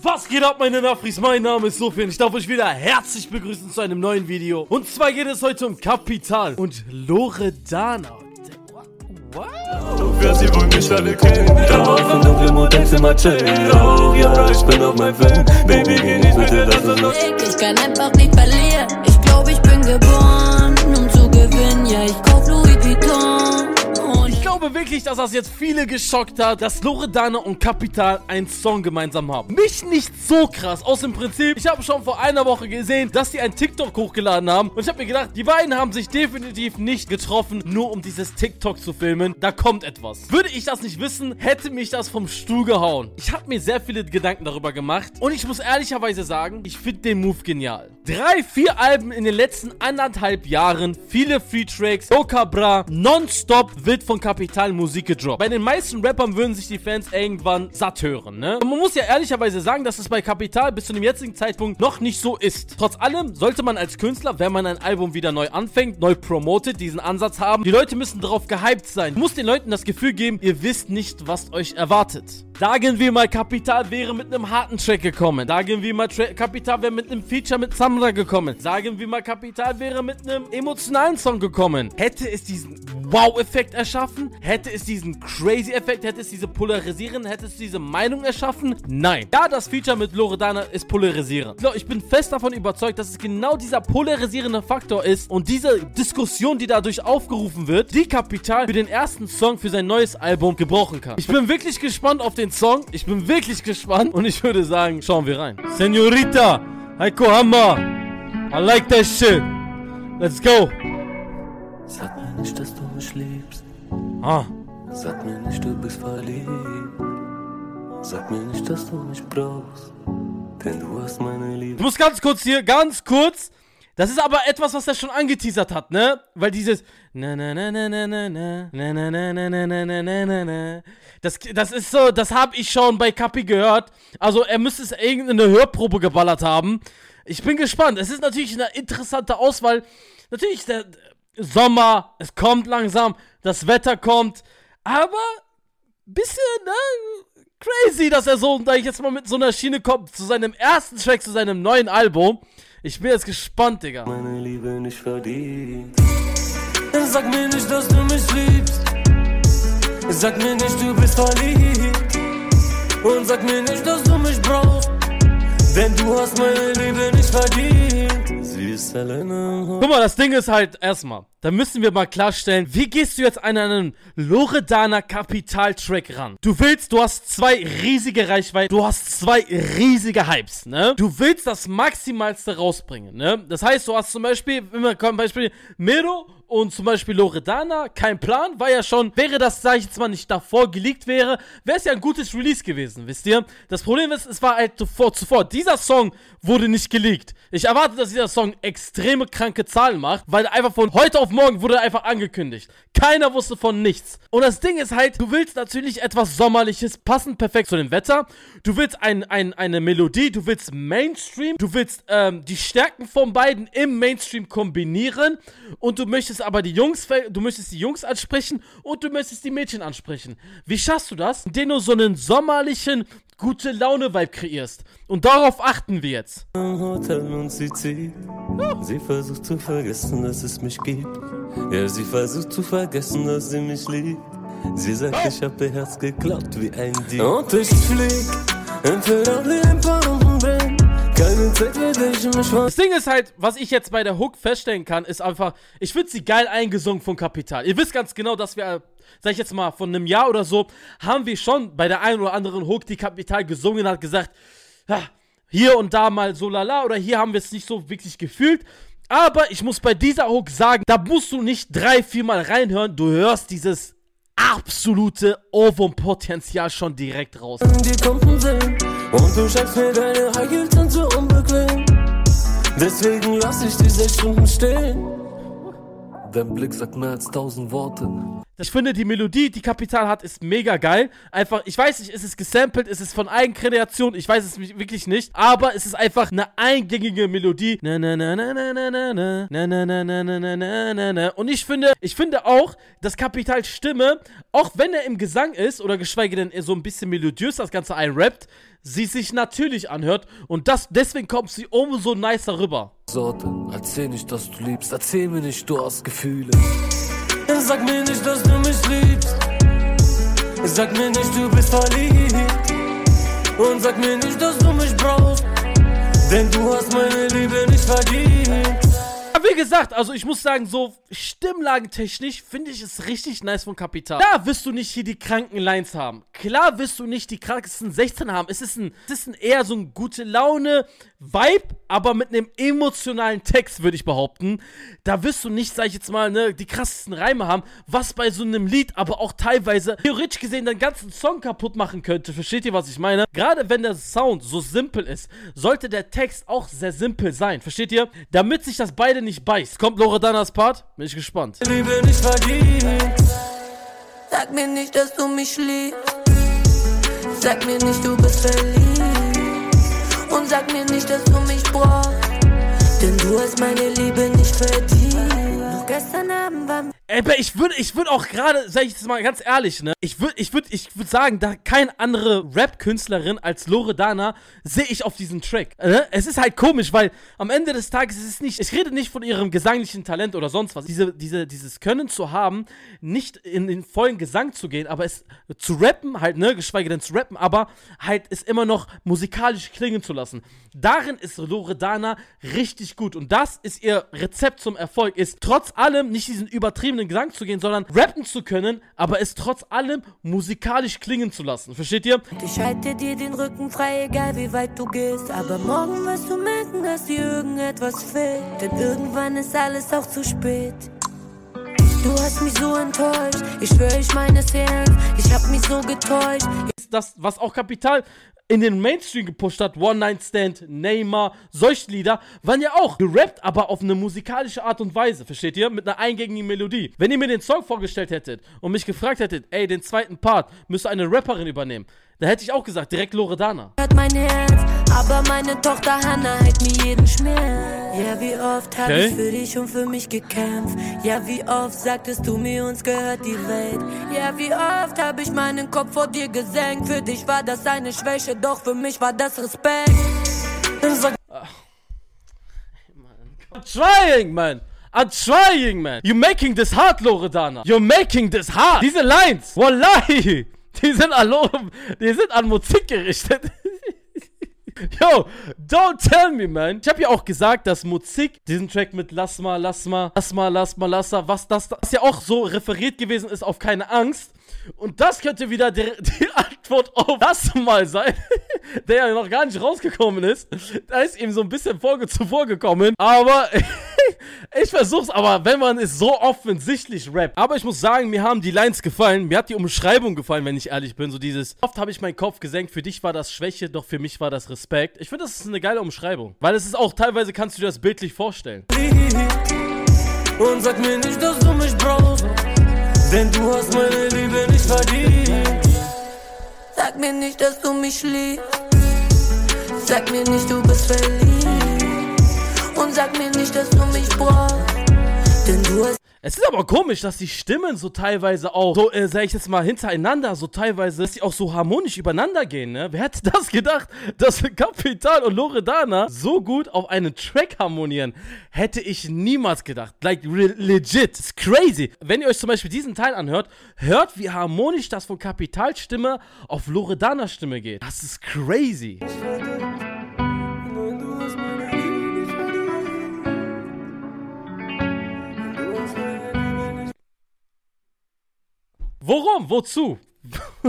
Was geht ab, meine Nafris? Mein Name ist Sofian. Ich darf euch wieder herzlich begrüßen zu einem neuen Video. Und zwar geht es heute um Kapital und Loredana. Wow. Wer sie wohl mich alle kennen Darauf Oh ja, ich bin auf mein Fan Baby, geh nicht bitte, lass uns los Ich kann einfach nicht verlieren. Ich glaube, ich bin geboren, glaube wirklich, dass das jetzt viele geschockt hat, dass Loredana und Kapital einen Song gemeinsam haben. Mich nicht so krass. Aus dem Prinzip, ich habe schon vor einer Woche gesehen, dass die ein TikTok hochgeladen haben. Und ich habe mir gedacht, die beiden haben sich definitiv nicht getroffen, nur um dieses TikTok zu filmen. Da kommt etwas. Würde ich das nicht wissen, hätte mich das vom Stuhl gehauen. Ich habe mir sehr viele Gedanken darüber gemacht. Und ich muss ehrlicherweise sagen, ich finde den Move genial. Drei, vier Alben in den letzten anderthalb Jahren, viele Free Tracks, Okabra, nonstop wird von Kapital Musik gedroppt. Bei den meisten Rappern würden sich die Fans irgendwann satt hören, ne? Und man muss ja ehrlicherweise sagen, dass es bei Kapital bis zu dem jetzigen Zeitpunkt noch nicht so ist. Trotz allem sollte man als Künstler, wenn man ein Album wieder neu anfängt, neu promotet, diesen Ansatz haben. Die Leute müssen darauf gehypt sein. Du musst den Leuten das Gefühl geben, ihr wisst nicht, was euch erwartet. Sagen wir mal, Kapital wäre mit einem harten Track gekommen. Sagen wir mal, Tra Kapital wäre mit einem Feature mit Samra gekommen. Sagen wir mal, Kapital wäre mit einem emotionalen Song gekommen. Hätte es diesen Wow-Effekt erschaffen? Hätte es diesen Crazy-Effekt? Hätte es diese Polarisieren? Hätte es diese Meinung erschaffen? Nein. Ja, das Feature mit Loredana ist polarisierend. Ich bin fest davon überzeugt, dass es genau dieser polarisierende Faktor ist und diese Diskussion, die dadurch aufgerufen wird, die Kapital für den ersten Song für sein neues Album gebrauchen kann. Ich bin wirklich gespannt auf den Song. Ich bin wirklich gespannt und ich würde sagen, schauen wir rein. Senorita, Heiko Hammer, I like that shit. Let's go. Sag mir nicht, dass du mich liebst Ah. Sag mir nicht, du bist verliebt Sag mir nicht, dass du mich brauchst Denn du hast meine Ich Liebe muss ganz kurz hier, ganz kurz. Das ist aber etwas, was er schon angeteasert hat, ne? Weil dieses na na na na na na na na na na na na na na na na na das, das ist so, das habe ich schon bei Kapi gehört. Also er müsste es irgendeine Hörprobe geballert haben. Ich bin gespannt. Es ist natürlich eine interessante Auswahl. Natürlich der Sommer, es kommt langsam, das Wetter kommt, aber bisschen, ne? Crazy, dass er so, da ich jetzt mal mit so einer Schiene kommt, zu seinem ersten Track, zu seinem neuen Album. Ich bin jetzt gespannt, Digga. meine Liebe nicht verdient Sag mir nicht, dass du mich liebst Sag mir nicht, du bist verliebt Und sag mir nicht, dass du mich brauchst Denn du hast meine Liebe nicht verdient Sie ist alleine Guck mal, das Ding ist halt erstmal, da müssen wir mal klarstellen, wie gehst du jetzt an einen Loredana Kapital Track ran? Du willst, du hast zwei riesige Reichweiten, du hast zwei riesige Hypes, ne? Du willst das Maximalste rausbringen, ne? Das heißt, du hast zum Beispiel, wenn wir kommen, Beispiel Mero und zum Beispiel Loredana, kein Plan, war ja schon, wäre das, sag ich jetzt mal, nicht davor geleakt wäre, wäre es ja ein gutes Release gewesen, wisst ihr? Das Problem ist, es war halt zuvor, zuvor, dieser Song wurde nicht geleakt. Ich erwarte, dass dieser Song extreme kranke Zahlen macht, weil einfach von heute auf morgen wurde einfach angekündigt. Keiner wusste von nichts. Und das Ding ist halt, du willst natürlich etwas Sommerliches, passend perfekt zu dem Wetter. Du willst ein, ein, eine Melodie, du willst Mainstream, du willst ähm, die Stärken von beiden im Mainstream kombinieren und du möchtest aber die Jungs, du möchtest die Jungs ansprechen und du möchtest die Mädchen ansprechen. Wie schaffst du das? Indem du so einen sommerlichen, gute Laune-Vibe kreierst. Und darauf achten wir jetzt. im Hotel und sie zieht. Sie versucht zu vergessen, dass es mich gibt. Ja, sie versucht zu vergessen, dass sie mich liebt. Sie sagt, ich hab ihr Herz geklaut wie ein Dieb. Und ich flieg, entweder blieb und Das Ding ist halt, was ich jetzt bei der Hook feststellen kann, ist einfach, ich finde sie geil eingesungen von Kapital. Ihr wisst ganz genau, dass wir, sag ich jetzt mal, von einem Jahr oder so, haben wir schon bei der einen oder anderen Hook, die Kapital gesungen hat, gesagt, ja, hier und da mal so lala oder hier haben wir es nicht so wirklich gefühlt. Aber ich muss bei dieser Hook sagen, da musst du nicht drei, viermal reinhören, du hörst dieses absolute Ohrwurmpotenzial schon direkt raus. dir Kunden sehen. Und du schenkst mir deine High Heels sind so unbequem. Deswegen lass ich die sechs Stunden stehen. Dein Blick sagt mehr als tausend Worte. Ich finde, die Melodie, die Kapital hat, ist mega geil. Einfach, ich weiß nicht, ist es gesampelt, ist es von Eigenkreation, ich weiß es wirklich nicht. Aber es ist einfach eine eingängige Melodie. Na, na, na, na, na, na, na, na, na, na, na, na, na, na, na, na. Und ich finde, ich finde auch, dass Kapital Stimme, auch wenn er im Gesang ist, oder geschweige denn so ein bisschen melodiös das Ganze einrappt, sie sich natürlich anhört. Und das, deswegen kommt sie umso nicer rüber. Sorte, erzähl nicht, dass du liebst, erzähl mir nicht, du hast Gefühle. Sag mir nicht, dass du mich liebst. Sag mir nicht, du bist verliebt. Und sag mir nicht, dass du mich brauchst. Denn du hast meine Liebe nicht verdient. Gesagt, also ich muss sagen, so stimmlagentechnisch finde ich es richtig nice von Kapital. Klar wirst du nicht hier die kranken Lines haben. Klar wirst du nicht die krankesten 16 haben. Es ist ein, es ist ein eher so ein gute Laune Vibe, aber mit einem emotionalen Text, würde ich behaupten. Da wirst du nicht, sag ich jetzt mal, ne, die krassesten Reime haben, was bei so einem Lied aber auch teilweise theoretisch gesehen den ganzen Song kaputt machen könnte. Versteht ihr, was ich meine? Gerade wenn der Sound so simpel ist, sollte der Text auch sehr simpel sein. Versteht ihr? Damit sich das beide nicht beißt. Kommt Loredanas Part? Bin ich gespannt. Liebe nicht verdient. Sag mir nicht, dass du mich liebst. Sag mir nicht, du bist verliebt. Und sag mir nicht, dass du mich brauchst. Denn du hast meine Liebe nicht verdient. Noch gestern Abend war Ey, ich würde ich würd auch gerade, sag ich jetzt mal ganz ehrlich, ne? Ich würde ich würd, ich würd sagen, da keine andere Rap-Künstlerin als Loredana sehe ich auf diesen Track. Ne? Es ist halt komisch, weil am Ende des Tages ist es nicht, ich rede nicht von ihrem gesanglichen Talent oder sonst was. Diese, diese, dieses Können zu haben, nicht in den vollen Gesang zu gehen, aber es zu rappen, halt, ne, geschweige denn zu rappen, aber halt es immer noch musikalisch klingen zu lassen. Darin ist Loredana richtig gut. Und das ist ihr Rezept zum Erfolg, ist trotz allem nicht diesen übertriebenen Gesang zu gehen, sondern rappen zu können, aber es trotz allem musikalisch klingen zu lassen. Versteht ihr? Ich halte dir den Rücken frei, egal wie weit du gehst. Aber morgen wirst du merken, dass dir irgendetwas fehlt. Denn irgendwann ist alles auch zu spät. Du hast mich so enttäuscht. Ich schwöre, ich meine es ernst. Ich hab mich so getäuscht. das, was auch Kapital in den Mainstream gepusht hat, One Night Stand, Neymar, solche Lieder, waren ja auch gerappt, aber auf eine musikalische Art und Weise, versteht ihr? Mit einer eingängigen Melodie. Wenn ihr mir den Song vorgestellt hättet und mich gefragt hättet, ey, den zweiten Part müsste eine Rapperin übernehmen, da hätte ich auch gesagt, direkt Loredana. Hört mein Herz, aber meine Tochter Hannah heilt mir jeden Schmerz. Ja, wie oft hab Okay. ich für dich und für mich gekämpft. Ja, wie oft sagtest du mir, uns gehört die Welt. Ja, wie oft hab ich meinen Kopf vor dir gesenkt. Für dich war das eine Schwäche, doch für mich war das Respekt. Sag I'm trying, man. I'm trying, man. You're making this hard, Loredana. You're making this hard. Diese Lines, wallahi, die sind an, Lo die sind an Musik gerichtet. Yo, don't tell me, man. Ich habe ja auch gesagt, dass Musik, diesen Track mit Lass mal, lass mal, lass mal, lass mal, lass mal, was das, das ja auch so referiert gewesen ist auf keine Angst. Und das könnte wieder die, die Antwort auf das mal sein, der ja noch gar nicht rausgekommen ist. Da ist ihm so ein bisschen vorge zuvor gekommen. Aber ich versuch's, aber wenn man es so offensichtlich rappt. Aber ich muss sagen, mir haben die Lines gefallen. Mir hat die Umschreibung gefallen, wenn ich ehrlich bin. So dieses, oft habe ich meinen Kopf gesenkt, für dich war das Schwäche, doch für mich war das Respekt. Ich finde, das ist eine geile Umschreibung. Weil es ist auch, teilweise kannst du dir das bildlich vorstellen. und sag mir nicht, dass du mich brauchst. Denn du hast meine Liebe nicht verdient. Sag mir nicht, dass du mich liebst. Sag mir nicht, du bist verliebt. Sag mir nicht, dass du mich brauchst. Denn du hast Es ist aber komisch, dass die Stimmen so teilweise auch, so, äh, sag ich jetzt mal, hintereinander, so teilweise, dass die auch so harmonisch übereinander gehen, ne? Wer hätte das gedacht, dass Kapital und Loredana so gut auf einen Track harmonieren? Hätte ich niemals gedacht. Like, legit. It's crazy. Wenn ihr euch zum Beispiel diesen Teil anhört, hört, wie harmonisch das von Kapitals Stimme auf Loredanas Stimme geht. Das ist crazy. Worum? Wozu?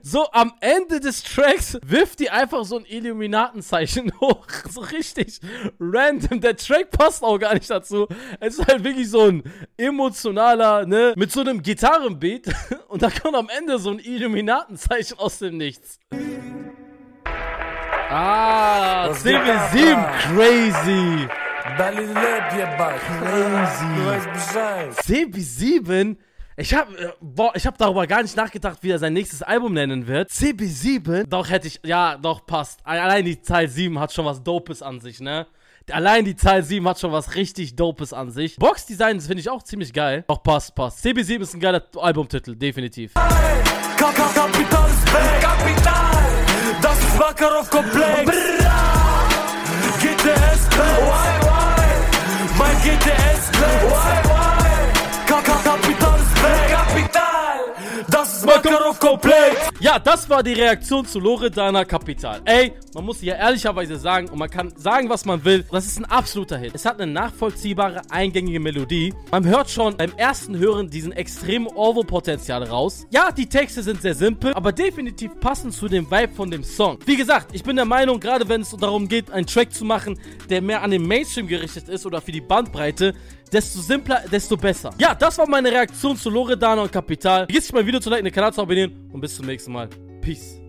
so am Ende des Tracks wirft die einfach so ein Illuminatenzeichen hoch. So richtig random. Der Track passt auch gar nicht dazu. Es ist halt wirklich so ein emotionaler, ne, mit so einem Gitarrenbeat. Und da kommt am Ende so ein Illuminatenzeichen aus dem Nichts. Ah, Was geht ab? CB7, crazy. Crazy. Du weißt Bescheid. CB7, ich hab, äh, boah, ich hab darüber gar nicht nachgedacht, wie er sein nächstes Album nennen wird. CB7, doch hätte ich, ja, doch passt. Allein die Zahl 7 hat schon was Dopes an sich, ne? Allein die Zahl 7 hat schon was richtig Dopes an sich. Boxdesign finde ich auch ziemlich geil. Doch passt, passt. CB7 ist ein geiler Albumtitel, definitiv. Kapital ist weg. Kapital. Das ist Makarov-Komplex. GTS-Plex. Ja, das war die Reaktion zu Loredana Kapital. Ey, man muss ja ehrlicherweise sagen, und man kann sagen, was man will, das ist ein absoluter Hit. Es hat eine nachvollziehbare, eingängige Melodie. Man hört schon beim ersten Hören diesen extremen Orvo-Potenzial raus. Ja, die Texte sind sehr simpel, aber definitiv passend zu dem Vibe von dem Song. Wie gesagt, ich bin der Meinung, gerade wenn es darum geht, einen Track zu machen, der mehr an den Mainstream gerichtet ist oder für die Bandbreite, desto simpler, desto besser. Ja, das war meine Reaktion zu Loredana und Kapital. Vergiss nicht mein Video zu liken, den Kanal zu abonnieren und bis zum nächsten Mal. Peace.